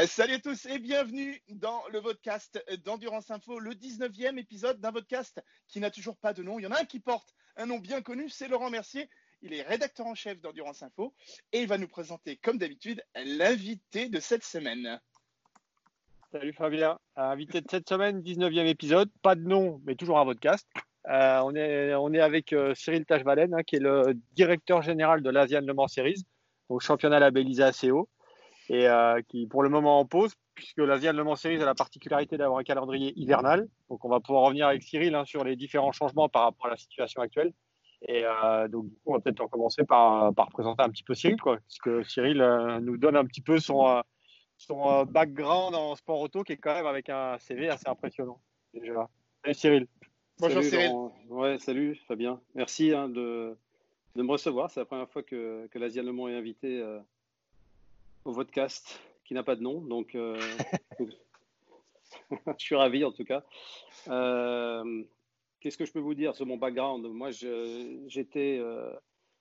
Euh, salut à tous et bienvenue dans le podcast d'Endurance Info, le 19e épisode d'un podcast qui n'a toujours pas de nom. Il y en a un qui porte un nom bien connu, c'est Laurent Mercier. Il est rédacteur en chef d'Endurance Info et il va nous présenter, comme d'habitude, l'invité de cette semaine. Salut Fabien, invité de cette semaine, 19e épisode, pas de nom, mais toujours un podcast. Euh, on, est, avec euh, Cyril Tachvalen, hein, qui est le directeur général de l'Asian Le Mans Series, au championnat labellisé ACO et euh, qui pour le moment en pause, puisque l'Asian Le Mans Series a la particularité d'avoir un calendrier hivernal. Donc on va pouvoir revenir avec Cyril hein, sur les différents changements par rapport à la situation actuelle. Et euh, donc du coup, on va peut-être en commencer par, par présenter un petit peu Cyril, quoi, puisque Cyril euh, nous donne un petit peu son, son background en sport auto, qui est quand même avec un CV assez impressionnant. Déjà. Salut Cyril. Bonjour Cyril. Ouais, salut Fabien. Merci hein, de, de me recevoir. C'est la première fois que, que l'Asian Le Mans est invité au podcast qui n'a pas de nom. Donc, euh, je suis ravi en tout cas. Euh, qu'est-ce que je peux vous dire sur mon background? Moi, j'étais euh,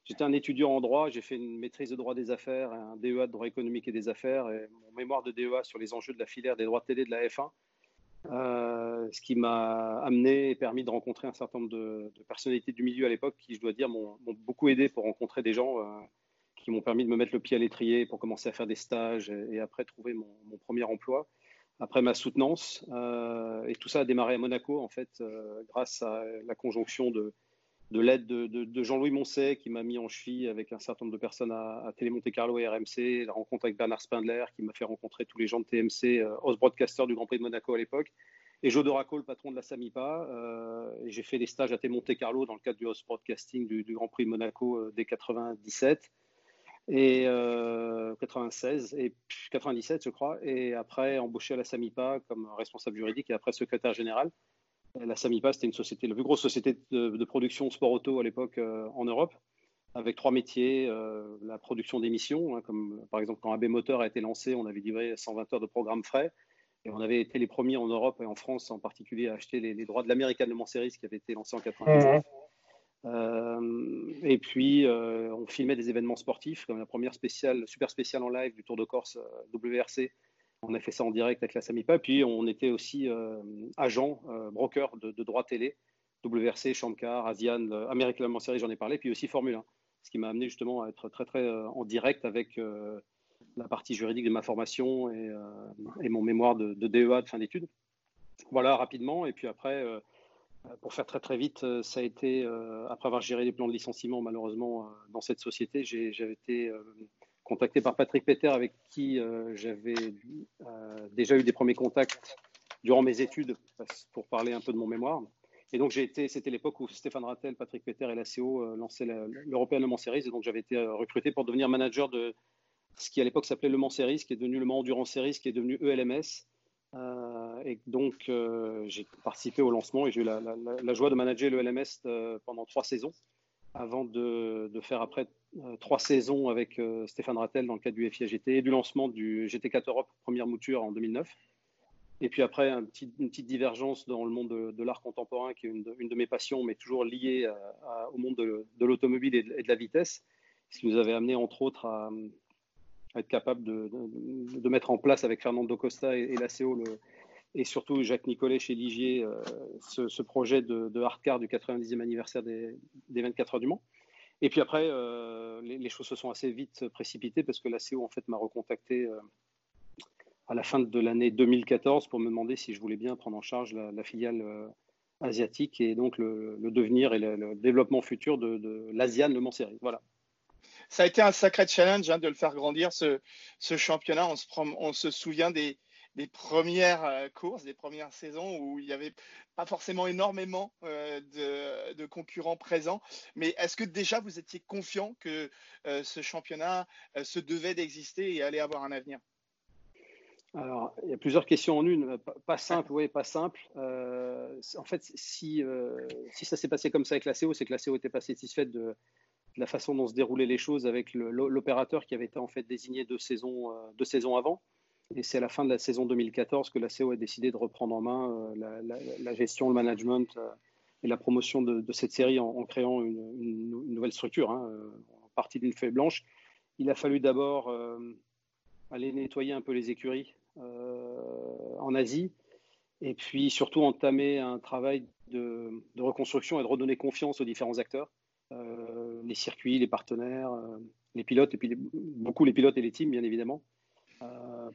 j'étais un étudiant en droit. J'ai fait une maîtrise de droit des affaires, un DEA de droit économique et des affaires, et mon mémoire de DEA sur les enjeux de la filière des droits de télé de la F1. ce qui m'a amené et permis de rencontrer un certain nombre de, personnalités du milieu à l'époque qui, je dois dire, m'ont beaucoup aidé pour rencontrer des gens m'ont permis de me mettre le pied à l'étrier pour commencer à faire des stages et, après trouver mon, premier emploi. Après ma soutenance, euh, et tout ça a démarré à Monaco, en fait, euh, grâce à la conjonction de, de l'aide de, Jean-Louis Moncet, qui m'a mis en cheville avec un certain nombre de personnes à, à Télé Monte Carlo et RMC, la rencontre avec Bernard Spindler, qui m'a fait rencontrer tous les gens de TMC, euh, host broadcaster du Grand Prix de Monaco à l'époque, et Joe Doraco, le patron de la Samipa. Euh, j'ai fait des stages à Télé Monte Carlo dans le cadre du host broadcasting du, du Grand Prix de Monaco dès 97 et 96 euh, et 97 je crois et après embauché à la Samipa comme responsable juridique et après secrétaire général. La Samipa c'était une société, la plus grosse société de, production sport auto à l'époque euh, en Europe avec trois métiers, euh, la production d'émissions, hein, comme par exemple quand AB Moteur a été lancé, on avait livré 120 heures de programme frais, et on avait été les premiers en Europe et en France en particulier à acheter les, droits de l'American Le Mans Series qui avait été lancé en 99. Euh, et puis, euh, on filmait des événements sportifs, comme la première spéciale, super spéciale en live du Tour de Corse euh, WRC. On a fait ça en direct avec la Samipa. Puis, on était aussi agent, broker de, de droits télé, WRC, Chamcar, Asian, American Le Series, j'en ai parlé, puis aussi Formule 1. Ce qui m'a amené justement à être très, très en direct avec la partie juridique de ma formation et, mon mémoire de, de, DEA de fin d'études. Voilà, rapidement. Et puis après, pour faire très très vite, euh, ça a été, euh, après avoir géré les plans de licenciement malheureusement dans cette société, j'ai été contacté par Patrick Peter avec qui j'avais déjà eu des premiers contacts durant mes études pour parler un peu de mon mémoire. Et donc j'ai été, c'était l'époque où Stéphane Rattel, Patrick Peter et la CO lançaient l'European Le Mans Series, et donc j'avais été recruté pour devenir manager de ce qui à l'époque s'appelait Le Mans Series, qui est devenu Le Mans Endurance Series, qui est devenu ELMS, euh, et donc, euh, j'ai participé au lancement et j'ai eu la, joie de manager le LMS euh, pendant trois saisons, avant de, faire après trois saisons avec Stéphane Rattel dans le cadre du FIA GT et du lancement du GT4 Europe, première mouture en 2009. Et puis après, une petite divergence dans le monde de, l'art contemporain, qui est une de, mes passions, mais toujours liée au monde de, l'automobile et, et, de la vitesse, ce qui nous avait amené entre autres à, être capable de, mettre en place avec Fernando Costa et, la CO le, et surtout Jacques Nicolet chez Ligier euh, ce, projet de, de hardcar du 90e anniversaire des, des, 24 heures du Mans. Et puis après, euh, les, choses se sont assez vite précipitées parce que la CO en fait m'a recontacté euh, à la fin de l'année 2014 pour me demander si je voulais bien prendre en charge la, filiale asiatique et donc le, devenir et le, développement futur de, de l'Asian Le Mans. Voilà ça a été un sacré challenge hein, de le faire grandir, ce, championnat. On se, souvient des, premières euh, courses, des premières saisons où il n'y avait pas forcément énormément euh, de, concurrents présents. Mais est-ce que déjà vous étiez confiant que euh, ce championnat se devait d'exister et allait avoir un avenir? Alors, il y a plusieurs questions en une. Pas, simple, oui, pas simple. en fait, si, ça s'est passé comme ça avec la CO, c'est que la CO n'était pas satisfaite de, la façon dont se déroulaient les choses avec l'opérateur qui avait été en fait désigné deux saisons, euh, deux saisons avant. Et c'est à la fin de la saison 2014 que la CO a décidé de reprendre en main euh, la, gestion, le management euh, et la promotion de, cette série en, créant une, nouvelle structure, hein, en partie d'une feuille blanche. Il a fallu d'abord aller nettoyer un peu les écuries en Asie, et puis surtout entamer un travail de, reconstruction et de redonner confiance aux différents acteurs, les circuits, les partenaires, les pilotes, et puis beaucoup les pilotes et les teams, bien évidemment,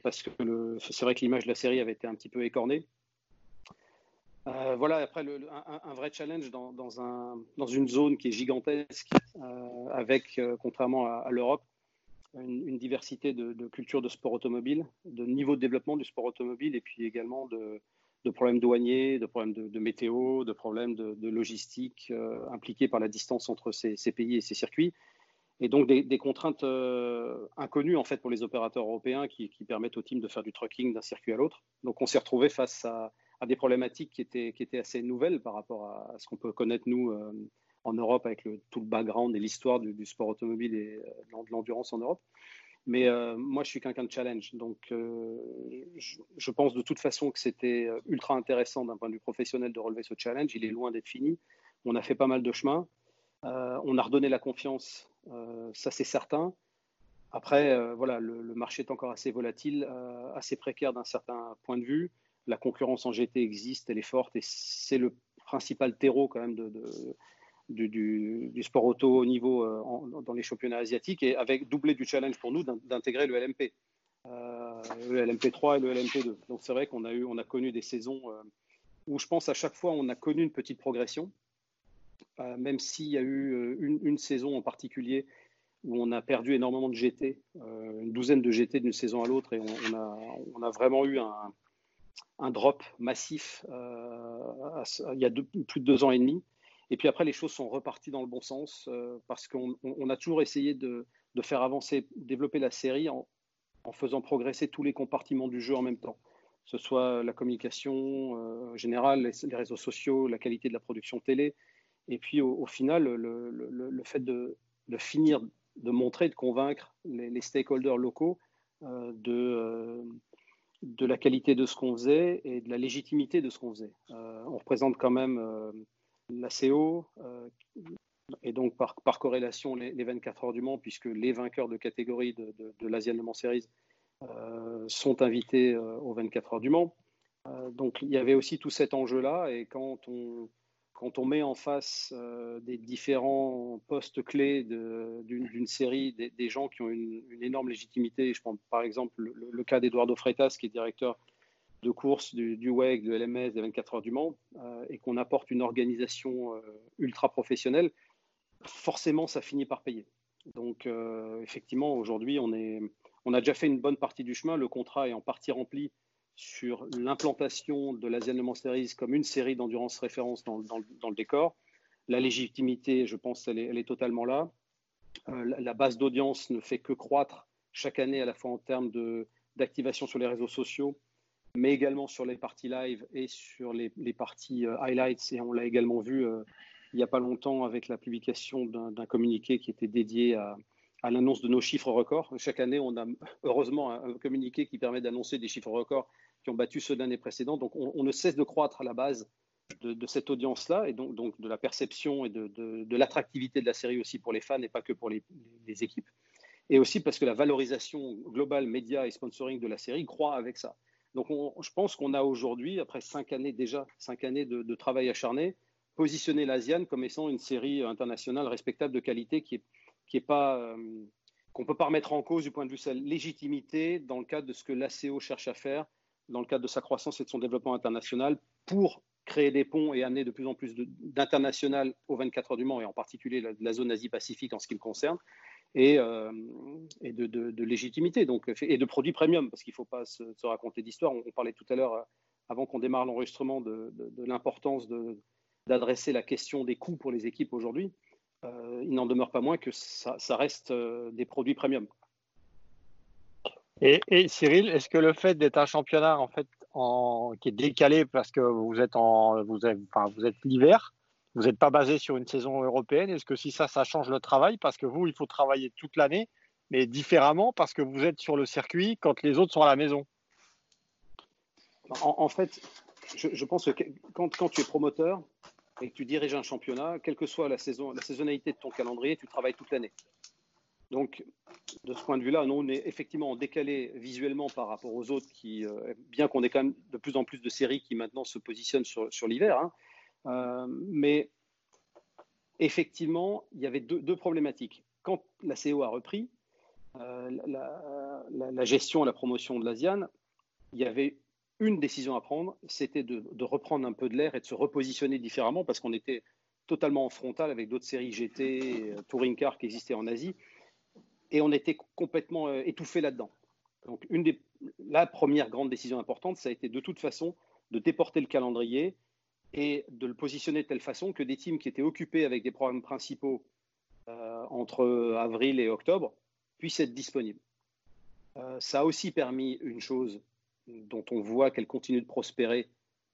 parce que c'est vrai que l'image de la série avait été un petit peu écornée. Euh, voilà, après, un, vrai challenge dans, un, dans, une zone qui est gigantesque, euh, avec, euh, contrairement à, l'Europe, une, diversité de, de cultures de sport automobile, de niveau de développement du sport automobile, et puis également de, problèmes douaniers, de problèmes de, météo, de problèmes de, logistique impliqués par la distance entre ces, pays et ces circuits. Et donc des, contraintes inconnues en fait pour les opérateurs européens qui, permettent au team de faire du trucking d'un circuit à l'autre. Donc on s'est retrouvé face à, des problématiques qui étaient, assez nouvelles par rapport à, ce qu'on peut connaître, nous, euh, en Europe, avec tout le background et l'histoire du, sport automobile et euh, de l'endurance en Europe. Mais euh, moi, je suis quelqu'un de challenge. Donc, je, pense de toute façon que c'était ultra intéressant d'un point de vue professionnel de relever ce challenge. Il est loin d'être fini. On a fait pas mal de chemin. on a redonné la confiance, ça c'est certain. Après, voilà, le, marché est encore assez volatile, assez précaire d'un certain point de vue la concurrence en GT existe, elle est forte et c'est le principal terreau quand même de, du, sport auto au niveau euh, dans les championnats asiatiques et avec doublé du challenge pour nous d'intégrer le LMP, euh, le LMP3 et le LMP2. Donc c'est vrai qu'on a a connu des saisons euh, où je pense à chaque fois on a connu une petite progression, même s'il y a eu une, saison en particulier où on a perdu énormément de GT, une douzaine de GT d'une saison à l'autre et on, a, on, a, vraiment eu un, un drop massif il y a plus de deux ans et demi. Et puis après, les choses sont reparties dans le bon sens euh, parce qu'on a toujours essayé de, faire avancer, développer la série en, faisant progresser tous les compartiments du jeu en même temps, que ce soit la communication euh, générale, les, réseaux sociaux, la qualité de la production télé. Et puis au, final, le, fait de, finir de montrer, de convaincre les, stakeholders locaux de, de la qualité de ce qu'on faisait et de la légitimité de ce qu'on faisait. Euh, on représente quand même euh, la CO euh, et donc par, corrélation les, 24 heures du Mans, puisque les vainqueurs de catégorie de, de, l'Asian Le Mans Series sont invités aux 24 heures du Mans. donc il y avait aussi tout cet enjeu-là et quand on, quand on met en face euh, des différents postes clés d'une série, des, gens qui ont une, énorme légitimité, je prends par exemple le, cas d'Eduardo Freitas, qui est directeur de course du, du WEG, de LMS, des 24 heures du Mans, euh, et qu'on apporte une organisation euh, ultra professionnelle, forcément, ça finit par payer. Donc, effectivement, aujourd'hui, on, on a déjà fait une bonne partie du chemin. Le contrat est en partie rempli sur l'implantation de l'Asian Series comme une série d'endurance référence dans, le décor. La légitimité, je pense, elle est, totalement là. Euh, la, base d'audience ne fait que croître chaque année, à la fois en termes d'activation sur les réseaux sociaux, mais également sur les parties live et sur les, parties euh, highlights. Et on l'a également vu euh, il n'y a pas longtemps avec la publication d'un communiqué qui était dédié à, l'annonce de nos chiffres records. Chaque année, on a heureusement un communiqué qui permet d'annoncer des chiffres records qui ont battu ceux d'années précédentes. Donc on, ne cesse de croître à la base de, cette audience-là et donc, donc, de la perception et de, de, l'attractivité de la série aussi pour les fans et pas que pour les, équipes. Et aussi parce que la valorisation globale, média et sponsoring de la série croît avec ça. Donc je pense qu'on a aujourd'hui, après cinq années déjà, cinq années de, travail acharné, positionné l'ASIAN comme étant une série internationale respectable de qualité qui est, pas... Euh, qu'on ne peut pas remettre en cause du point de vue de sa légitimité dans le cadre de ce que l'ACO cherche à faire dans le cadre de sa croissance et de son développement international pour créer des ponts et amener de plus en plus d'international aux 24 heures du Mans et en particulier la, zone Asie-Pacifique en ce qui me concerne et, euh, de, légitimité donc, et de produits premium parce qu'il ne faut pas se, raconter d'histoire. On, parlait tout à l'heure, euh, avant qu'on démarre l'enregistrement, de, l'importance d'adresser la question des coûts pour les équipes aujourd'hui. Euh, il n'en demeure pas moins que ça, reste des produits premium. Et, Cyril, est-ce que le fait d'être un championnat en fait qui est décalé parce que vous êtes en vous êtes, enfin, vous êtes l'hiver, vous n'êtes pas basé sur une saison européenne, est-ce que si ça, ça change le travail? Parce que vous, il faut travailler toute l'année, mais différemment parce que vous êtes sur le circuit quand les autres sont à la maison En, fait, je, pense que quand, tu es promoteur et que tu diriges un championnat, quelle que soit la saison, la saisonnalité de ton calendrier, tu travailles toute l'année. Donc, de ce point de vue-là, nous, on est effectivement décalé visuellement par rapport aux autres, qui, euh, bien qu'on ait quand même de plus en plus de séries qui maintenant se positionnent sur, sur l'hiver. Hein. Euh, mais effectivement, il y avait deux, problématiques. Quand la CO a repris, euh, la, gestion et la promotion de l'ASIAN, il y avait une décision à prendre, c'était de, reprendre un peu de l'air et de se repositionner différemment parce qu'on était totalement en frontal avec d'autres séries GT, Touring Car qui existaient en Asie et on était complètement euh, étouffé là-dedans. Donc, la première grande décision importante, ça a été de toute façon de déporter le calendrier et de le positionner de telle façon que des teams qui étaient occupés avec des programmes principaux euh, entre avril et octobre puissent être disponibles. Euh, ça a aussi permis une chose dont on voit qu'elle continue de prospérer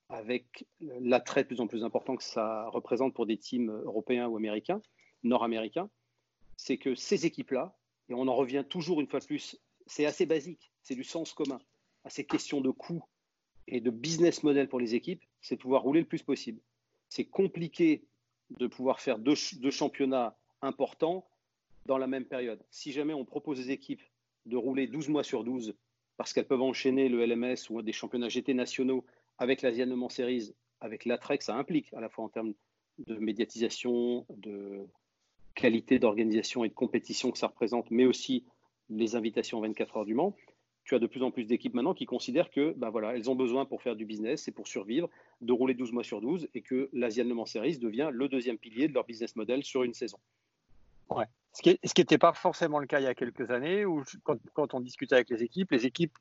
avec l'attrait de plus en plus important que ça représente pour des teams européens ou américains, nord-américains, c'est que ces équipes-là et on en revient toujours une fois de plus, c'est assez basique, c'est du sens commun. À ces questions de coûts et de business model pour les équipes, c'est de pouvoir rouler le plus possible. C'est compliqué de pouvoir faire deux, championnats importants dans la même période. Si jamais on propose aux équipes de rouler 12 mois sur 12 parce qu'elles peuvent enchaîner le LMS ou des championnats GT nationaux avec l'Asian Le Series, avec l'ATREC, ça implique à la fois en termes de médiatisation, de qualité d'organisation et de compétition que ça représente, mais aussi les invitations 24 heures du Mans, tu as de plus en plus d'équipes maintenant qui considèrent que ben voilà, elles ont besoin pour faire du business et pour survivre de rouler 12 mois sur 12 et que l'Asian Le Mans Series devient le deuxième pilier de leur business model sur une saison. Ouais. Ce qui n'était pas forcément le cas il y a quelques années où quand, quand, on discutait avec les équipes, les équipes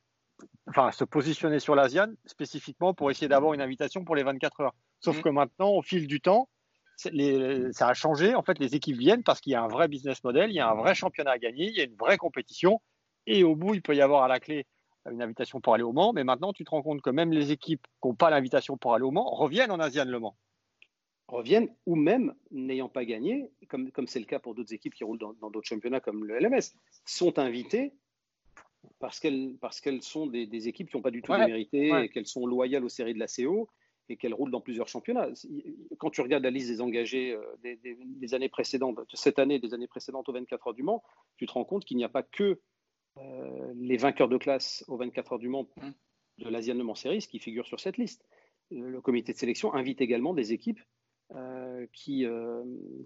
enfin, se positionnaient sur l'Asian spécifiquement pour essayer d'avoir une invitation pour les 24 heures. Sauf mmh. que maintenant, au fil du temps, ça a changé. En fait, les équipes viennent parce qu'il y a un vrai business model, il y a un vrai championnat à gagner, il y a une vraie compétition. Et au bout, il peut y avoir à la clé une invitation pour aller au Mans. Mais maintenant, tu te rends compte que même les équipes qui n'ont pas l'invitation pour aller au Mans reviennent en Asian Le Mans. Reviennent ou même n'ayant pas gagné, comme c'est le cas pour d'autres équipes qui roulent dans d'autres championnats comme le LMS, sont invitées parce qu'elles parce qu'elles sont des, équipes qui n'ont pas du tout mérité et qu'elles sont loyales aux séries de la CO et qu'elle roule dans plusieurs championnats. Quand tu regardes la liste des engagés euh, des, années précédentes, de cette année des années précédentes aux 24 heures du Mans, tu te rends compte qu'il n'y a pas que euh, les vainqueurs de classe aux 24 heures du Mans de l'Asian Le Mans Series qui figurent sur cette liste. Le comité de sélection invite également des équipes euh, qui,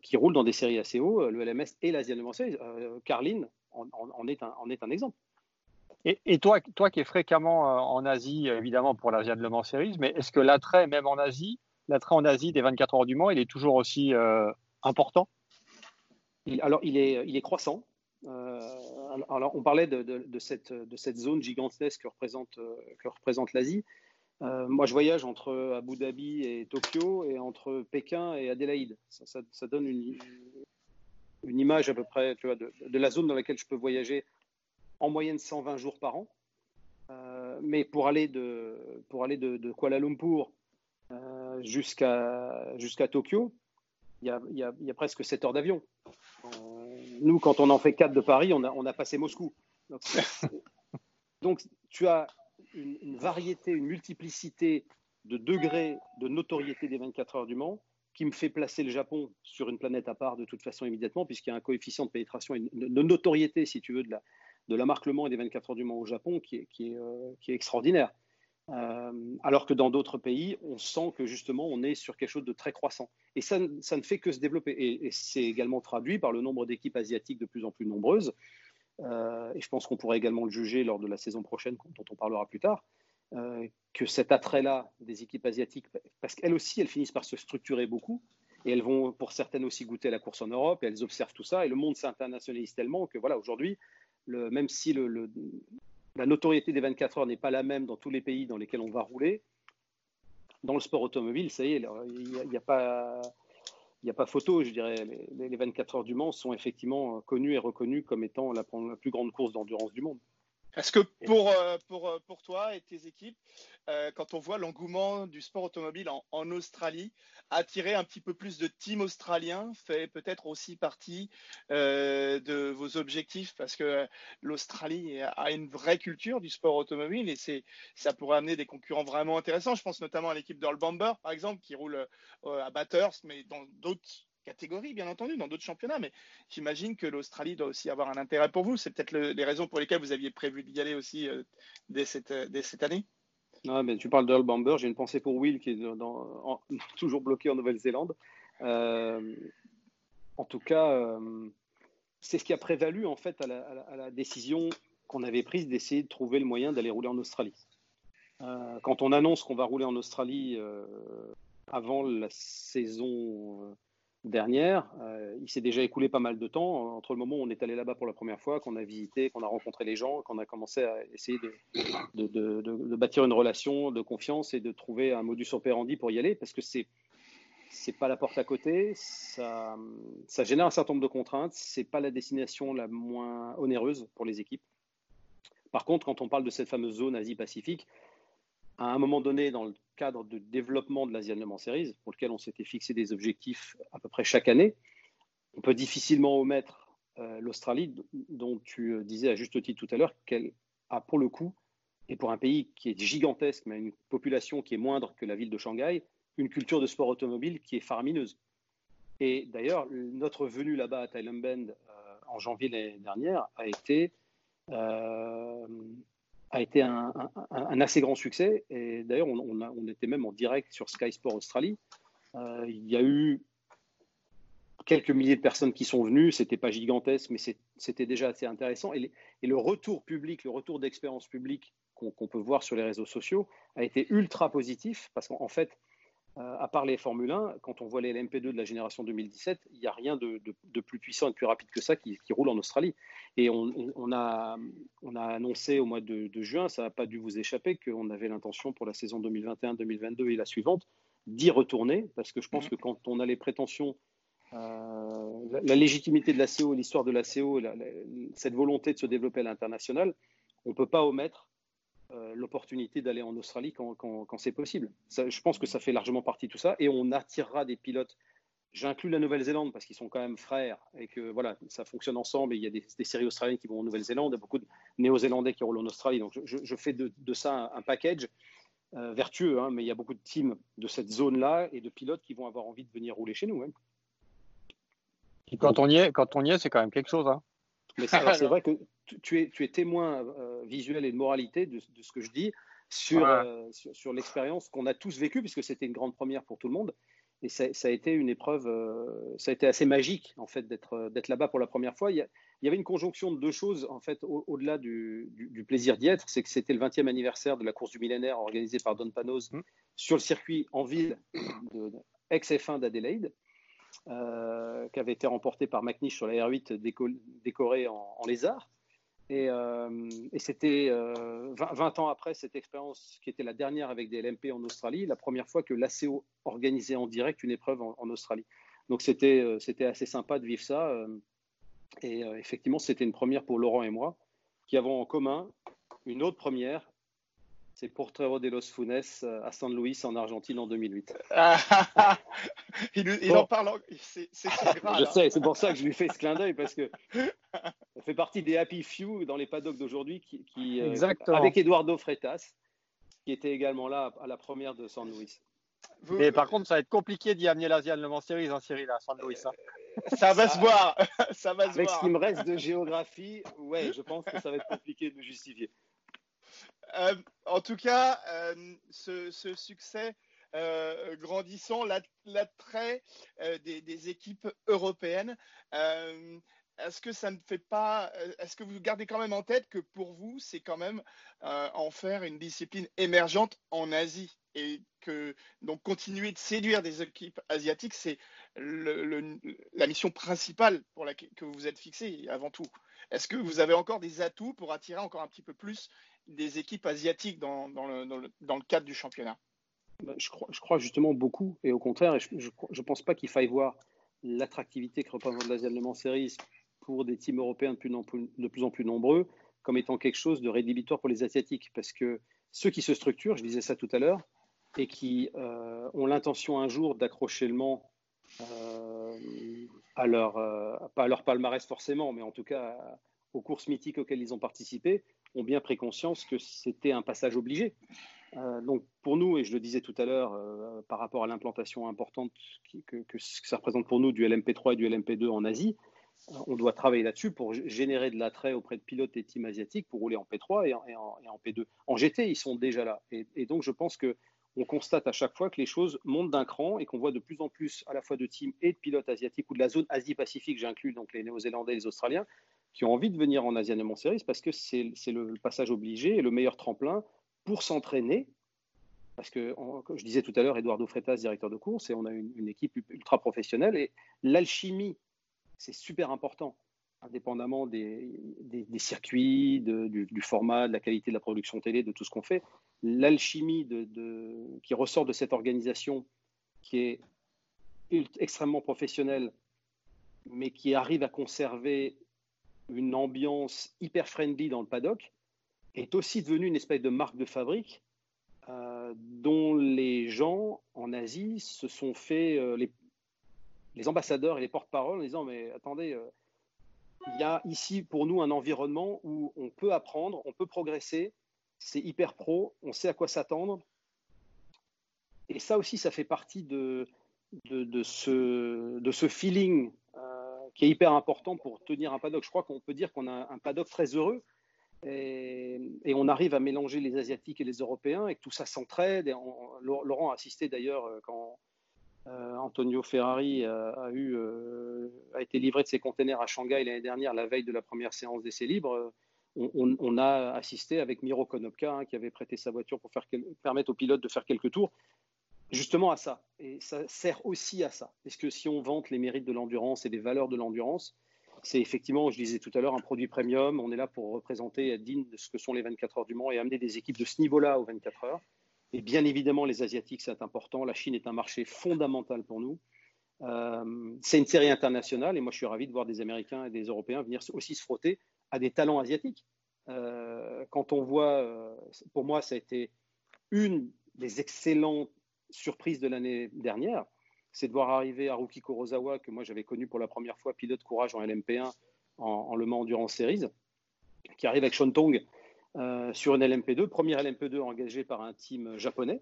qui roulent dans des séries assez haut, le LMS et l'Asian Le Mans Series. Carline en, est un, en est un exemple. Et, toi, toi qui es fréquemment euh, en Asie, évidemment pour l'Asian Le Mans Series, mais est-ce que l'attrait, même en Asie, l'attrait en Asie des 24 heures du Mans, il est toujours aussi euh, important? Alors, il est, il est croissant. Euh, alors, on parlait de, cette, zone gigantesque que représente, représente l'Asie. moi, je voyage entre Abu Dhabi et Tokyo et entre Pékin et Adélaïde. Ça, donne une, image à peu près de, la zone dans laquelle je peux voyager en moyenne 120 jours par an. Euh, mais pour aller de, Kuala Lumpur euh, jusqu'à Tokyo, il y a, y, a, y a, presque 7 heures d'avion. Nous, quand on en fait 4 de Paris, on a, on a passé Moscou. Donc, tu as une, une, variété, une multiplicité de degrés de notoriété des 24 heures du Mans qui me fait placer le Japon sur une planète à part de toute façon immédiatement, puisqu'il y a un coefficient de pénétration et de notoriété, si tu veux, de la, de l'amarquement et des 24 heures du Mans au Japon qui est, qui est, euh, qui est extraordinaire. Euh, alors que dans d'autres pays, on sent que justement, on est sur quelque chose de très croissant. Et ça, ça ne fait que se développer. Et, c'est également traduit par le nombre d'équipes asiatiques de plus en plus nombreuses. Euh, et je pense qu'on pourrait également le juger lors de la saison prochaine, dont on parlera plus tard, que cet attrait-là des équipes asiatiques, parce qu'elles aussi, elles finissent par se structurer beaucoup, et elles vont pour certaines aussi goûter la course en Europe, et elles observent tout ça, et le monde s'internationalise tellement que voilà, aujourd'hui, même si la notoriété des 24 heures n'est pas la même dans tous les pays dans lesquels on va rouler, dans le sport automobile, ça y est, il n'y a, pas. Photo, je dirais. Les, 24 heures du Mans sont effectivement connus et reconnus comme étant la plus grande course d'endurance du monde. Est-ce que pour, euh, pour, euh, pour toi et tes équipes, euh, quand on voit l'engouement du sport automobile en, Australie, attirer un petit peu plus de teams australiens fait peut-être aussi partie de vos objectifs? Parce que l'Australie a une vraie culture du sport automobile et c'est ça pourrait amener des concurrents vraiment intéressants. Je pense notamment à l'équipe d'Earl Bamber, par exemple, qui roule à Bathurst, mais dans d'autres catégories, bien entendu, dans d'autres championnats, mais j'imagine que l'Australie doit aussi avoir un intérêt pour vous. C'est peut-être les raisons pour lesquelles vous aviez prévu d'y aller aussi euh, dès, cette, dès cette année ah, mais tu parles d'Earl Bamber, j'ai une pensée pour Will qui est toujours bloqué en Nouvelle-Zélande. Euh, en tout cas, euh, c'est ce qui a prévalu en fait à la, décision qu'on avait prise d'essayer de trouver le moyen d'aller rouler en Australie. Euh, quand on annonce qu'on va rouler en Australie euh, avant la saison euh, dernière, il s'est déjà écoulé pas mal de temps entre le moment où on est allé là-bas pour la première fois, qu'on a visité, qu'on a rencontré les gens, qu'on a commencé à essayer de, bâtir une relation de confiance et de trouver un modus operandi pour y aller, parce que c'est c'est pas la porte à côté, ça, ça génère un certain nombre de contraintes, c'est pas la destination la moins onéreuse pour les équipes. Par contre, quand on parle de cette fameuse zone Asie-Pacifique, à un moment donné, dans le cadre de développement de l'Asian Le Mans Series, pour lequel on s'était fixé des objectifs à peu près chaque année, on peut difficilement omettre euh, l'Australie, dont tu euh, disais à juste titre tout à l'heure qu'elle a pour le coup, et pour un pays qui est gigantesque, mais une population qui est moindre que la ville de Shanghai, une culture de sport automobile qui est faramineuse. Et d'ailleurs, notre venue là-bas à Thailand Bend euh, en janvier l'année dernière a été a été un, assez grand succès. Et d'ailleurs, on, était même en direct sur Sky Sport Australie. Euh, il y a eu quelques milliers de personnes qui sont venues. C'était pas gigantesque, mais c'était déjà assez intéressant. Et, le retour public, le retour d'expérience publique qu'on peut voir sur les réseaux sociaux a été ultra positif parce qu'en fait, à part les Formule 1, quand on voit les LMP2 de la génération 2017, il n'y a rien de, plus puissant et de plus rapide que ça qui, roule en Australie. Et on, a, annoncé au mois de, juin, ça n'a pas dû vous échapper, qu'on avait l'intention pour la saison 2021-2022 et la suivante d'y retourner, parce que je pense mmh. que quand on a les prétentions, euh, la, légitimité de la CO, l'histoire de la CO, cette volonté de se développer à l'international, on ne peut pas omettre euh, l'opportunité d'aller en Australie quand, c'est possible. je pense que ça fait largement partie de tout ça et on attirera des pilotes. J'inclus la Nouvelle-Zélande parce qu'ils sont quand même frères et que voilà, ça fonctionne ensemble. Il y a des, séries australiennes qui vont en Nouvelle-Zélande, il y a beaucoup de Néo-Zélandais qui roulent en Australie. Donc je, fais de, ça un, package euh, vertueux, hein, mais il y a beaucoup de teams de cette zone-là et de pilotes qui vont avoir envie de venir rouler chez nous. Quand on y est, quand c'est quand même quelque chose. Hein. Mais c'est vrai que tu es, tu es témoin euh, visuel et de moralité de, ce que je dis sur, euh, sur, l'expérience qu'on a tous vécue, puisque c'était une grande première pour tout le monde. Et ça, a été une épreuve, euh, ça a été assez magique, en fait, d'être là-bas pour la première fois. Il y, avait une conjonction de deux choses, en fait, au-delà du, du, plaisir d'y être. C'est que c'était le 20e anniversaire de la course du millénaire organisée par Don Panos mmh. sur le circuit en ville de, ex-F1 d'Adélaïde. Euh, qui avait été remporté par McNish sur la R8 décorée en, lézard. Et, euh, c'était 20, euh, ans après cette expérience qui était la dernière avec des LMP en Australie, la première fois que l'ACO organisait en direct une épreuve en, Australie. Donc c'était assez sympa de vivre ça. et effectivement, c'était une première pour Laurent et moi, qui avons en commun une autre première, c'est pour Trevor de los Funes euh, à San Luis en Argentine en 2008. il, en parle, c'est Je hein. sais, c'est pour ça que je lui fais ce clin d'œil parce que ça fait partie des happy few dans les paddocks d'aujourd'hui qui, qui euh, avec Eduardo Freitas qui était également là à la première de San Luis. Mais par contre, ça va être compliqué d'y amener l'Asian Le Mans Series, en hein, Cyril, à San Luis. Hein. Ça va se voir. ça va se Avec ce qui me reste de géographie, ouais, je pense que ça va être compliqué de justifier. Euh, en tout cas, euh, ce, succès euh, grandissant, l'attrait des, équipes européennes. est-ce que ça ne fait pas, est-ce que vous gardez quand même en tête que pour vous, c'est quand même en faire une discipline émergente en Asie et que donc continuer de séduire des équipes asiatiques, c'est la mission principale pour laquelle que vous êtes fixé avant tout. Est-ce que vous avez encore des atouts pour attirer encore un petit peu plus des équipes asiatiques dans, le, cadre du championnat bah, je, crois, justement beaucoup, et au contraire, je ne pense pas qu'il faille voir l'attractivité que représente l'Asian Le Mans Series pour des teams européens de plus, en plus, de plus en plus nombreux comme étant quelque chose de rédhibitoire pour les Asiatiques. Parce que ceux qui se structurent, je disais ça tout à l'heure, et qui euh, ont l'intention un jour d'accrocher le Mans euh, à leur, euh, pas à leur palmarès forcément, mais en tout cas aux courses mythiques auxquelles ils ont participé, ont bien pris conscience que c'était un passage obligé. Euh, donc pour nous, et je le disais tout à l'heure, euh, par rapport à l'implantation importante que, ça représente pour nous du LMP3 et du LMP2 en Asie, euh, on doit travailler là-dessus pour générer de l'attrait auprès de pilotes et teams asiatiques pour rouler en P3 et en, et en, P2. En GT, ils sont déjà là. Et, et donc je pense que on constate à chaque fois que les choses montent d'un cran et qu'on voit de plus en plus à la fois de teams et de pilotes asiatiques ou de la zone Asie-Pacifique, j'inclus donc les Néo-Zélandais et les Australiens, qui ont envie de venir en Asian Le Series parce que c'est le passage obligé et le meilleur tremplin pour s'entraîner. Parce que, comme je disais tout à l'heure, Eduardo Freitas, directeur de course, et on a une, équipe ultra professionnelle. Et l'alchimie, c'est super important, indépendamment des, circuits, du, format, de la qualité de la production télé, de tout ce qu'on fait. L'alchimie qui ressort de cette organisation qui est extrêmement professionnelle, mais qui arrive à conserver une ambiance hyper friendly dans le paddock, est aussi devenue une espèce de marque de fabrique euh, dont les gens en Asie se sont fait euh, les, ambassadeurs et les porte-paroles en disant mais attendez, euh, il y a ici pour nous un environnement où on peut apprendre, on peut progresser, c'est hyper pro, on sait à quoi s'attendre. Et ça aussi, ça fait partie de ce feeling qui est hyper important pour tenir un paddock. Je crois qu'on peut dire qu'on a un paddock très heureux et, on arrive à mélanger les Asiatiques et les Européens et que tout ça s'entraide. Laurent a assisté d'ailleurs euh, quand euh, Antonio Ferrari a, eu, euh, a été livré de ses containers à Shanghai l'année dernière, la veille de la première séance d'essai libre. On, a assisté avec Miro Konopka, hein, qui avait prêté sa voiture pour permettre aux pilotes de faire quelques tours justement à ça. Et ça sert aussi à ça. Parce que si on vante les mérites de l'endurance et les valeurs de l'endurance, c'est effectivement, je disais tout à l'heure, un produit premium. On est là pour représenter, être digne de ce que sont les 24 heures du Mans et amener des équipes de ce niveau-là aux 24 heures. Et bien évidemment, les Asiatiques, c'est important. La Chine est un marché fondamental pour nous. Euh, c'est une série internationale et moi, je suis ravi de voir des Américains et des Européens venir aussi se frotter à des talents asiatiques. Euh, quand on voit, euh, pour moi, ça a été une des excellentes surprise de l'année dernière, c'est de voir arriver Haruki Kurosawa, que moi j'avais connu pour la première fois pilote courage en LMP1 en, Le Mans Endurance Series, qui arrive avec Shontong euh, sur une LMP2, première LMP2 engagée par un team japonais.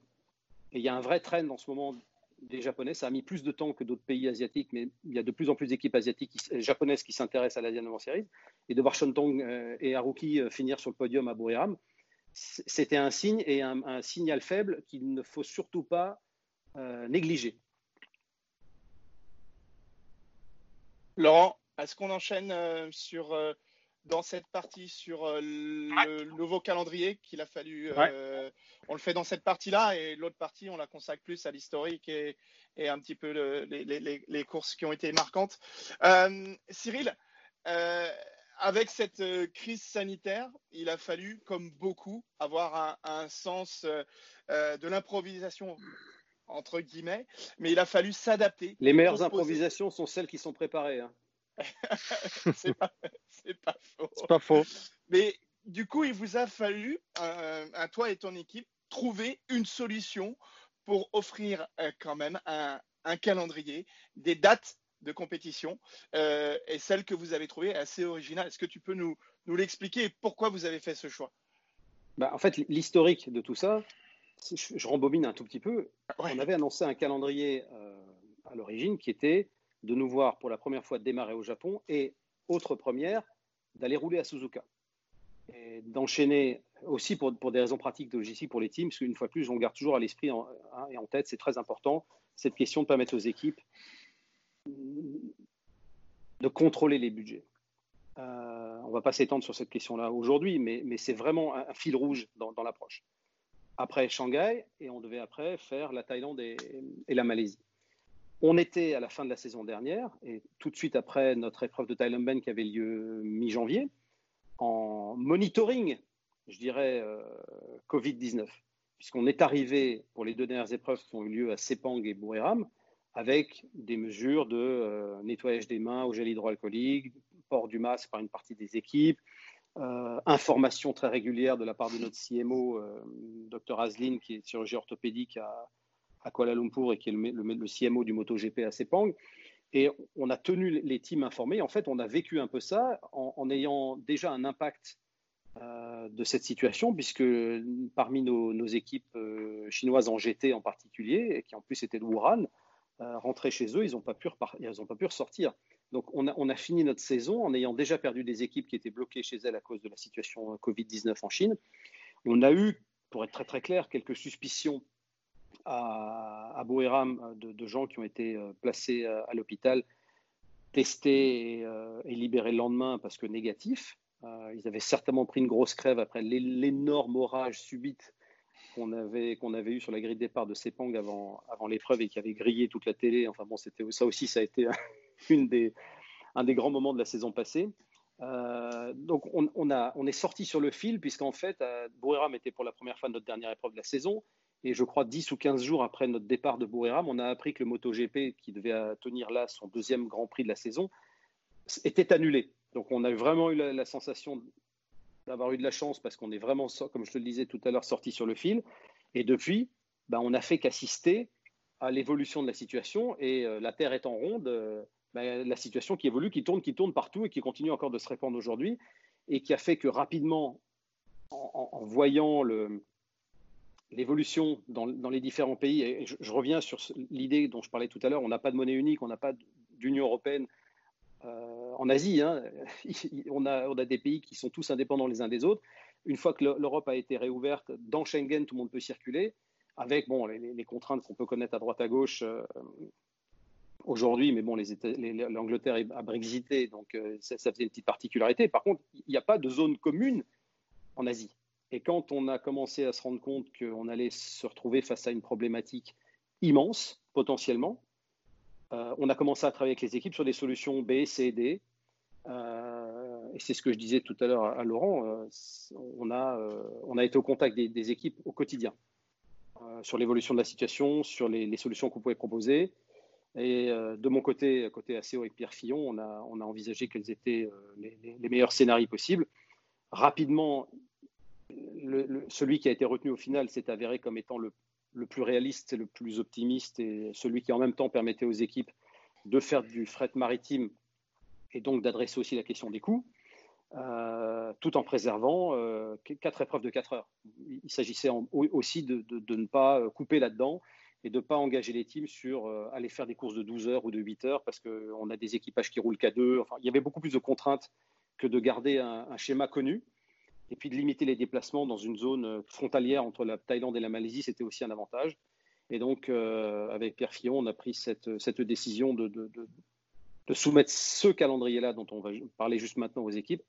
Et il y a un vrai trend en ce moment des Japonais. Ça a mis plus de temps que d'autres pays asiatiques, mais il y a de plus en plus d'équipes asiatiques japonaises qui s'intéressent à l'Asian Series. Et de voir Shontong euh, et Haruki euh, finir sur le podium à Buriram, c'était un signe et un, signal faible qu'il ne faut surtout pas euh, négliger. Laurent, est-ce qu'on enchaîne euh, sur, euh, dans cette partie sur le nouveau calendrier qu'il a fallu On le fait dans cette partie-là et l'autre partie, on la consacre plus à l'historique et, un petit peu les, courses qui ont été marquantes. Cyril, avec cette euh, crise sanitaire, il a fallu, comme beaucoup, avoir un, sens euh, euh, de l'improvisation entre guillemets, mais il a fallu s'adapter. Les meilleures improvisations sont celles qui sont préparées. Hein. c'est pas, pas, faux. C'est pas faux. Mais du coup, il vous a fallu, à toi et ton équipe, trouver une solution pour offrir quand même un, un calendrier, des dates de compétition. Euh, et celle que vous avez trouvée assez originale. Est-ce que tu peux nous, nous l'expliquer et pourquoi vous avez fait ce choix? Bah, En fait, l'historique de tout ça, je, rembobine un tout petit peu. On avait annoncé un calendrier euh, à l'origine qui était de nous voir pour la première fois démarrer au Japon et, autre première, d'aller rouler à Suzuka. Et d'enchaîner aussi pour, pour, des raisons pratiques de logistique pour les teams, parce qu'une fois plus, on garde toujours à l'esprit hein, et en tête, c'est très important, cette question de permettre aux équipes de contrôler les budgets. Euh, on ne va pas s'étendre sur cette question-là aujourd'hui, mais, c'est vraiment un, fil rouge dans, l'approche. Après Shanghai, et on devait après faire la Thaïlande et, la Malaisie. On était à la fin de la saison dernière, et tout de suite après notre épreuve de Thailand Ben qui avait lieu mi-janvier, en monitoring, je dirais, euh, Covid-19, puisqu'on est arrivé pour les deux dernières épreuves qui ont eu lieu à Sepang et Buriram, avec des mesures de euh, nettoyage des mains au gel hydroalcoolique, port du masque par une partie des équipes, euh, information très régulière de la part de notre CMO, euh, Dr Aslin, qui est chirurgien orthopédique à, Kuala Lumpur et qui est le, CMO du MotoGP à Sepang. Et on a tenu les teams informés. En fait, on a vécu un peu ça en, ayant déjà un impact de cette situation, puisque parmi nos, équipes chinoises en GT en particulier, qui en plus étaient de Wuhan, rentraient chez eux, ils n'ont pas, pu pas pu ressortir. Donc on a, fini notre saison en ayant déjà perdu des équipes qui étaient bloquées chez elles à cause de la situation Covid-19 en Chine. On a eu, pour être très très clair, quelques suspicions à, à de, gens qui ont été euh, placés euh, à, l'hôpital, testés euh, et, libérés le lendemain parce que négatifs. ils avaient certainement pris une grosse crève après l'énorme orage subite qu'on avait, avait eu sur la grille de départ de Sepang avant, avant l'épreuve et qui avait grillé toute la télé. Enfin bon, c'était, ça aussi, ça a été une des, un des grands moments de la saison passée. donc on, a, on, est sorti sur le fil puisqu'en fait, Buriram était pour la première fois notre dernière épreuve de la saison. Et je crois 10 ou 15 jours après notre départ de Buriram, on a appris que le MotoGP, qui devait tenir là son deuxième Grand Prix de la saison, était annulé. Donc on a vraiment eu la, sensation d'avoir eu de la chance parce qu'on est vraiment, comme je te le disais tout à l'heure, sorti sur le fil. Et depuis, ben, on n'a fait qu'assister à l'évolution de la situation. Et euh, la Terre étant ronde, euh, ben, la situation qui évolue, qui tourne, qui tourne partout et qui continue encore de se répandre aujourd'hui. Et qui a fait que rapidement, en voyant l'évolution dans, les différents pays, et je, reviens sur l'idée dont je parlais tout à l'heure, on n'a pas de monnaie unique, on n'a pas d'Union européenne euh, en Asie, hein. on, a, des pays qui sont tous indépendants les uns des autres. Une fois que l'Europe a été réouverte, dans Schengen, tout le monde peut circuler, avec bon, les, contraintes qu'on peut connaître à droite à gauche euh, aujourd'hui, mais bon, l'Angleterre a brexité, donc euh, ça faisait une petite particularité. Par contre, il n'y a pas de zone commune en Asie. Et quand on a commencé à se rendre compte qu'on allait se retrouver face à une problématique immense, potentiellement, euh, on a commencé à travailler avec les équipes sur des solutions B, C, D. Euh, et c'est ce que je disais tout à l'heure à, Laurent. Euh, on, a, on a été au contact des, équipes au quotidien sur l'évolution de la situation, sur les, solutions qu'on pouvait proposer. Et de mon côté, côté ACO avec Pierre Fillon, on a, on a envisagé quels étaient les, les meilleurs scénarios possibles. Rapidement, celui qui a été retenu au final s'est avéré comme étant le, plus réaliste et le plus optimiste et celui qui en même temps permettait aux équipes de faire du fret maritime et donc d'adresser aussi la question des coûts, euh, tout en préservant euh, quatre épreuves de quatre heures. Il s'agissait aussi de, ne pas couper là-dedans et de ne pas engager les teams sur euh, aller faire des courses de 12 heures ou de 8 heures parce qu'on a des équipages qui roulent qu'à deux. Enfin, il y avait beaucoup plus de contraintes que de garder un schéma connu et puis de limiter les déplacements dans une zone euh, frontalière entre la Thaïlande et la Malaisie, c'était aussi un avantage. Et donc, euh, avec Pierre Fillon, on a pris cette, cette décision de, soumettre ce calendrier-là, dont on va parler juste maintenant aux équipes,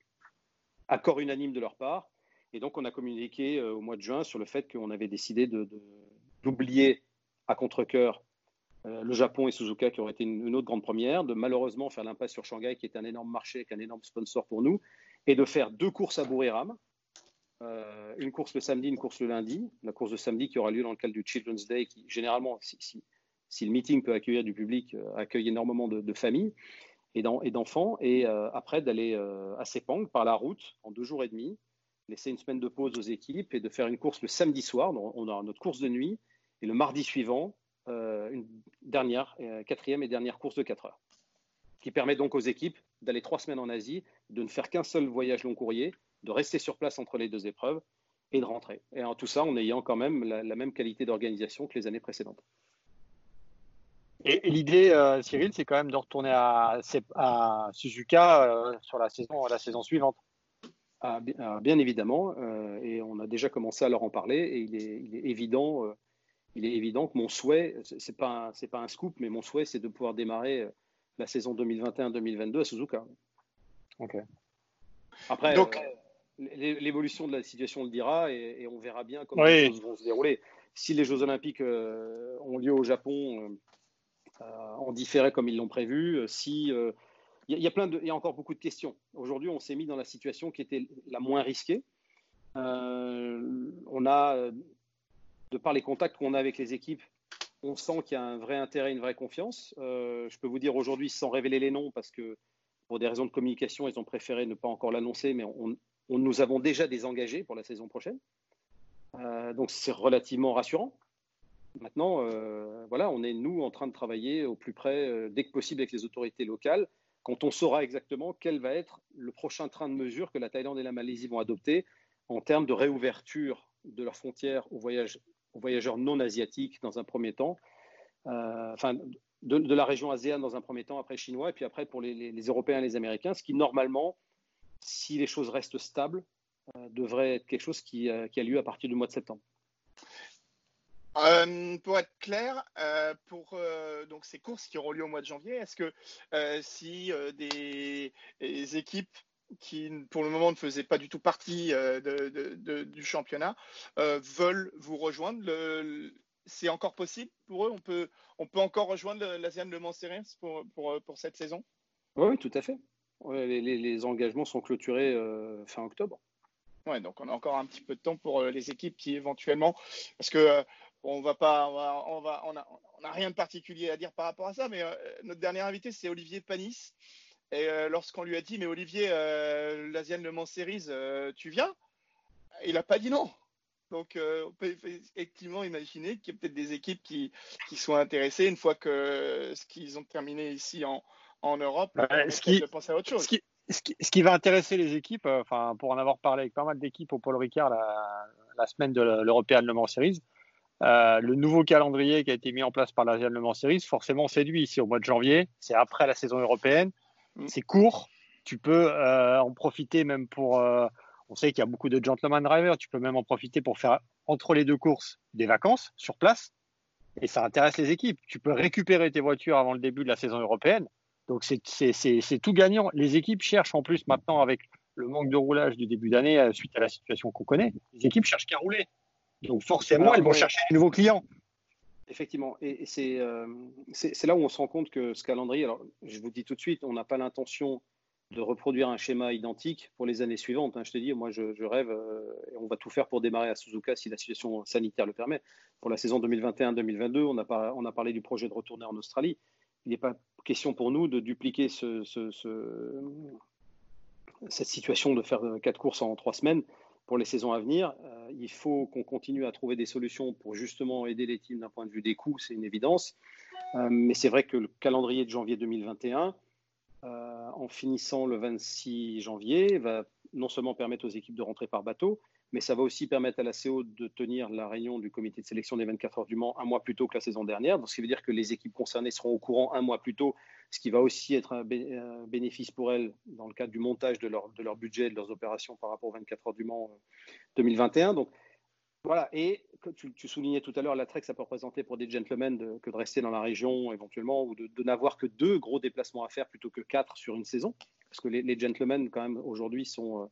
accord unanime de leur part. Et donc, on a communiqué euh, au mois de juin sur le fait qu'on avait décidé d'oublier à contre-coeur le Japon et Suzuka, qui auraient été une, une, autre grande première, de malheureusement faire l'impasse sur Shanghai, qui est un énorme marché, avec un énorme sponsor pour nous, et de faire deux courses à Buriram, euh, une course le samedi, une course le lundi. La course de samedi qui aura lieu dans le cadre du Children's Day, qui généralement, si, le meeting peut accueillir du public, euh, accueille énormément de, familles et d'enfants. Et, euh, après, d'aller à Sepang par la route en deux jours et demi, laisser une semaine de pause aux équipes et de faire une course le samedi soir. On aura notre course de nuit. Et le mardi suivant, une dernière, quatrième et dernière course de 4 heures. Qui permet donc aux équipes d'aller trois semaines en Asie, de ne faire qu'un seul voyage long courrier de rester sur place entre les deux épreuves et de rentrer. Et en tout ça, en ayant quand même la, même qualité d'organisation que les années précédentes. Et, l'idée, euh, Cyril, c'est quand même de retourner à, à Suzuka euh, sur la saison, la saison suivante. Ah, ah, bien, évidemment, euh, et on a déjà commencé à leur en parler, et il est, évident, il est évident que mon souhait, c'est pas c'est pas un scoop, mais mon souhait, c'est de pouvoir démarrer la saison 2021-2022 à Suzuka. Ok. Après, Donc, l'évolution de la situation le dira et, on verra bien comment les choses vont se dérouler. Si les Jeux Olympiques euh, ont lieu au Japon euh, en différé comme ils l'ont prévu, si il y, a plein de, il y a encore beaucoup de questions. Aujourd'hui, on s'est mis dans la situation qui était la moins risquée. Euh, on a, de par les contacts qu'on a avec les équipes, on sent qu'il y a un vrai intérêt, une vraie confiance. je peux vous dire aujourd'hui, sans révéler les noms, parce que pour des raisons de communication, ils ont préféré ne pas encore l'annoncer, mais on, nous avons déjà désengagés pour la saison prochaine. Euh, donc c'est relativement rassurant. Maintenant, euh, voilà, on est nous en train de travailler au plus près, euh, dès que possible, avec les autorités locales quand on saura exactement quel va être le prochain train de mesure que la Thaïlande et la Malaisie vont adopter en termes de réouverture de leurs frontières aux, voyageurs non asiatiques dans un premier temps, enfin de, la région ASEAN dans un premier temps, après chinois, et puis après pour les, Européens et les Américains, ce qui normalement, si les choses restent stables, euh, devrait être quelque chose qui, euh, qui, a lieu à partir du mois de septembre. Euh, pour être clair, euh, pour euh, donc ces courses qui auront lieu au mois de janvier, est-ce que si des, équipes qui pour le moment ne faisaient pas du tout partie du championnat veulent vous rejoindre, c'est encore possible pour eux? On peut, on peut encore rejoindre l'Asian Le Mans pour, pour, pour, cette saison? Oui, tout à fait. Les, engagements sont clôturés fin octobre. Ouais, donc on a encore un petit peu de temps pour les équipes qui éventuellement, parce que on va pas, on va, on a, on a, rien de particulier à dire par rapport à ça, mais euh, notre dernier invité c'est Olivier Panis. Et euh, lorsqu'on lui a dit, mais Olivier, euh, l'Asian Le Mans tu viens? Il n'a pas dit non. Donc, on peut effectivement imaginer qu'il y a peut-être des équipes qui, qui sont intéressées une fois que ce qu'ils ont terminé ici en, en Europe. ce, qui, penser à autre chose. Ce, qui, ce, qui, va intéresser les équipes, enfin, pour en avoir parlé avec pas mal d'équipes au Paul Ricard la, la semaine de l'European Le Mans Series, euh, le nouveau calendrier qui a été mis en place par l'Asian Le Mans Series, forcément séduit ici au mois de janvier. C'est après la saison européenne. Mm. C'est court. Tu peux euh, en profiter même pour. Euh, on sait qu'il y a beaucoup de gentleman drivers. Tu peux même en profiter pour faire entre les deux courses des vacances sur place. Et ça intéresse les équipes. Tu peux récupérer tes voitures avant le début de la saison européenne. Donc c'est tout gagnant. Les équipes cherchent en plus maintenant avec le manque de roulage du début d'année suite à la situation qu'on connaît. Les équipes cherchent qu'à rouler. Donc forcément, elles vont chercher de nouveaux clients. Effectivement, et, euh, c'est là où on se rend compte que ce calendrier, alors je vous dis tout de suite, on n'a pas l'intention de reproduire un schéma identique pour les années suivantes. Hein. Je te dis, moi je, rêve, euh, et on va tout faire pour démarrer à Suzuka si la situation sanitaire le permet. Pour la saison 2021-2022, on, a on a parlé du projet de retourner en Australie. Il n'est pas question pour nous de dupliquer ce, cette situation de faire quatre courses en trois semaines pour les saisons à venir. Euh, il faut qu'on continue à trouver des solutions pour justement aider les teams d'un point de vue des coûts, c'est une évidence. Euh, mais c'est vrai que le calendrier de janvier 2021, euh, en finissant le 26 janvier, va non seulement permettre aux équipes de rentrer par bateau, mais ça va aussi permettre à la CO de tenir la réunion du comité de sélection des 24 heures du Mans un mois plus tôt que la saison dernière. Ce qui veut dire que les équipes concernées seront au courant un mois plus tôt, ce qui va aussi être un bénéfice pour elles dans le cadre du montage de leur, de leur budget, de leurs opérations par rapport aux 24 heures du Mans 2021. Euh, Donc, voilà. Et tu, soulignais tout à l'heure l'attrait que ça peut représenter pour des gentlemen que de rester dans la région éventuellement ou de, n'avoir que deux gros déplacements à faire plutôt que quatre sur une saison. Parce que les, les gentlemen, quand même, aujourd'hui, sont euh,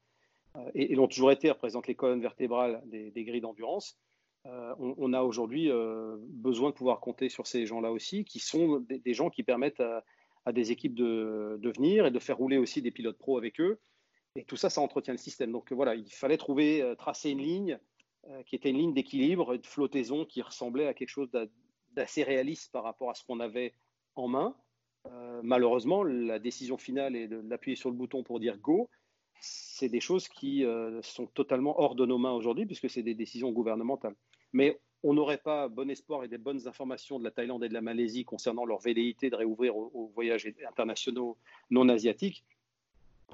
euh, et, l'ont toujours été, représentent les colonnes vertébrales des, grilles d'endurance. Euh, on, a aujourd'hui euh, besoin de pouvoir compter sur ces gens-là aussi, qui sont des, gens qui permettent à, des équipes de, venir et de faire rouler aussi des pilotes pro avec eux. Et tout ça, ça entretient le système. Donc voilà, il fallait trouver, tracer une ligne qui était une ligne d'équilibre, de flottaison qui ressemblait à quelque chose d'assez réaliste par rapport à ce qu'on avait en main. malheureusement, la décision finale est d'appuyer sur le bouton pour dire go c'est des choses qui euh, sont totalement hors de nos mains aujourd'hui, puisque c'est des décisions gouvernementales. Mais on n'aurait pas bon espoir et des bonnes informations de la Thaïlande et de la Malaisie concernant leur velléité de réouvrir aux, voyages internationaux non asiatiques.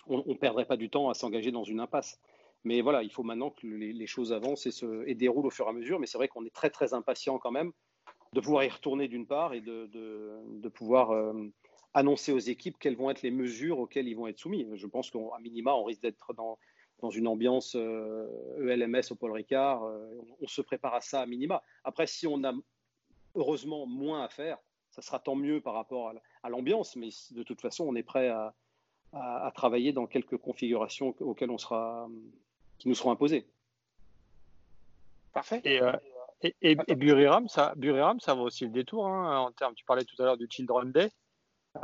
On ne perdrait pas du temps à s'engager dans une impasse. Mais voilà, il faut maintenant que les, choses avancent et, se, déroulent au fur et à mesure. Mais c'est vrai qu'on est très très impatient quand même de pouvoir y retourner d'une part et de, de, pouvoir euh, annoncer aux équipes quelles vont être les mesures auxqu'elles ils vont être soumis. Je pense qu'à minima, on risque d'être dans, dans une ambiance ELMS euh, e au Paul Ricard. Euh, on, se prépare à ça à minima. Après, si on a heureusement moins à faire, ça sera tant mieux par rapport à, l'ambiance, mais de toute façon, on est prêt à, à, travailler dans quelques configurations auxquelles on sera, qui nous seront imposées. Parfait. Et, euh, et, Buriram, ça, Buriram, ça va aussi le détour hein, en termes. Tu parlais tout à l'heure du Children Day.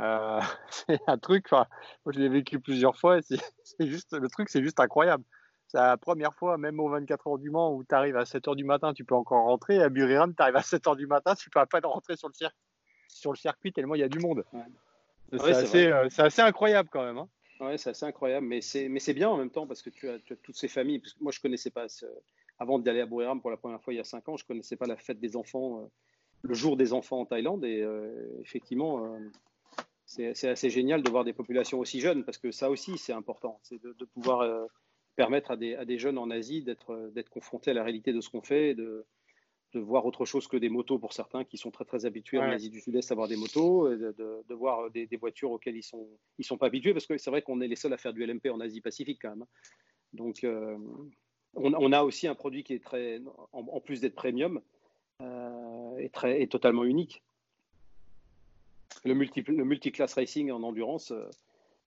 Euh, c'est un truc, moi je l'ai vécu plusieurs fois, c'est juste, le truc c'est juste incroyable. C'est la première fois, même aux 24 heures du Mans, où tu arrives à 7 heures du matin, tu peux encore rentrer. À Buriram, tu arrives à 7 heures du matin, tu peux à peine rentrer sur le, circuit, sur le circuit tellement il y a du monde. C'est assez, euh, assez, incroyable quand même. Hein. Ouais, c'est assez incroyable, mais c'est bien en même temps parce que tu as, toutes ces familles. Parce que moi, je connaissais pas, avant d'aller à Buriram pour la première fois il y a 5 ans, je connaissais pas la fête des enfants, euh, le jour des enfants en Thaïlande. Et effectivement, c'est assez génial de voir des populations aussi jeunes, parce que ça aussi, c'est important, c'est de, pouvoir euh, permettre à des, à des, jeunes en Asie d'être confrontés à la réalité de ce qu'on fait, de, de, voir autre chose que des motos pour certains qui sont très très habitués en Asie du Sud-Est à voir des motos, de, de voir des, des, voitures auxquelles ils sont ils sont pas habitués, parce que c'est vrai qu'on est les seuls à faire du LMP en Asie Pacifique quand même. Hein. Donc euh, on, a aussi un produit qui est très, en, plus d'être premium, euh, est, très, est totalement unique le, multi, le multiclass racing en endurance, euh,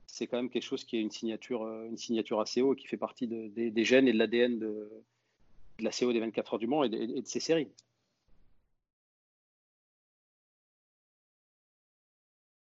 c'est quand même quelque chose qui est une signature, euh, une signature ACO qui fait partie des, gènes et de l'ADN de, la CO des 24 heures du Mans et de, ses séries.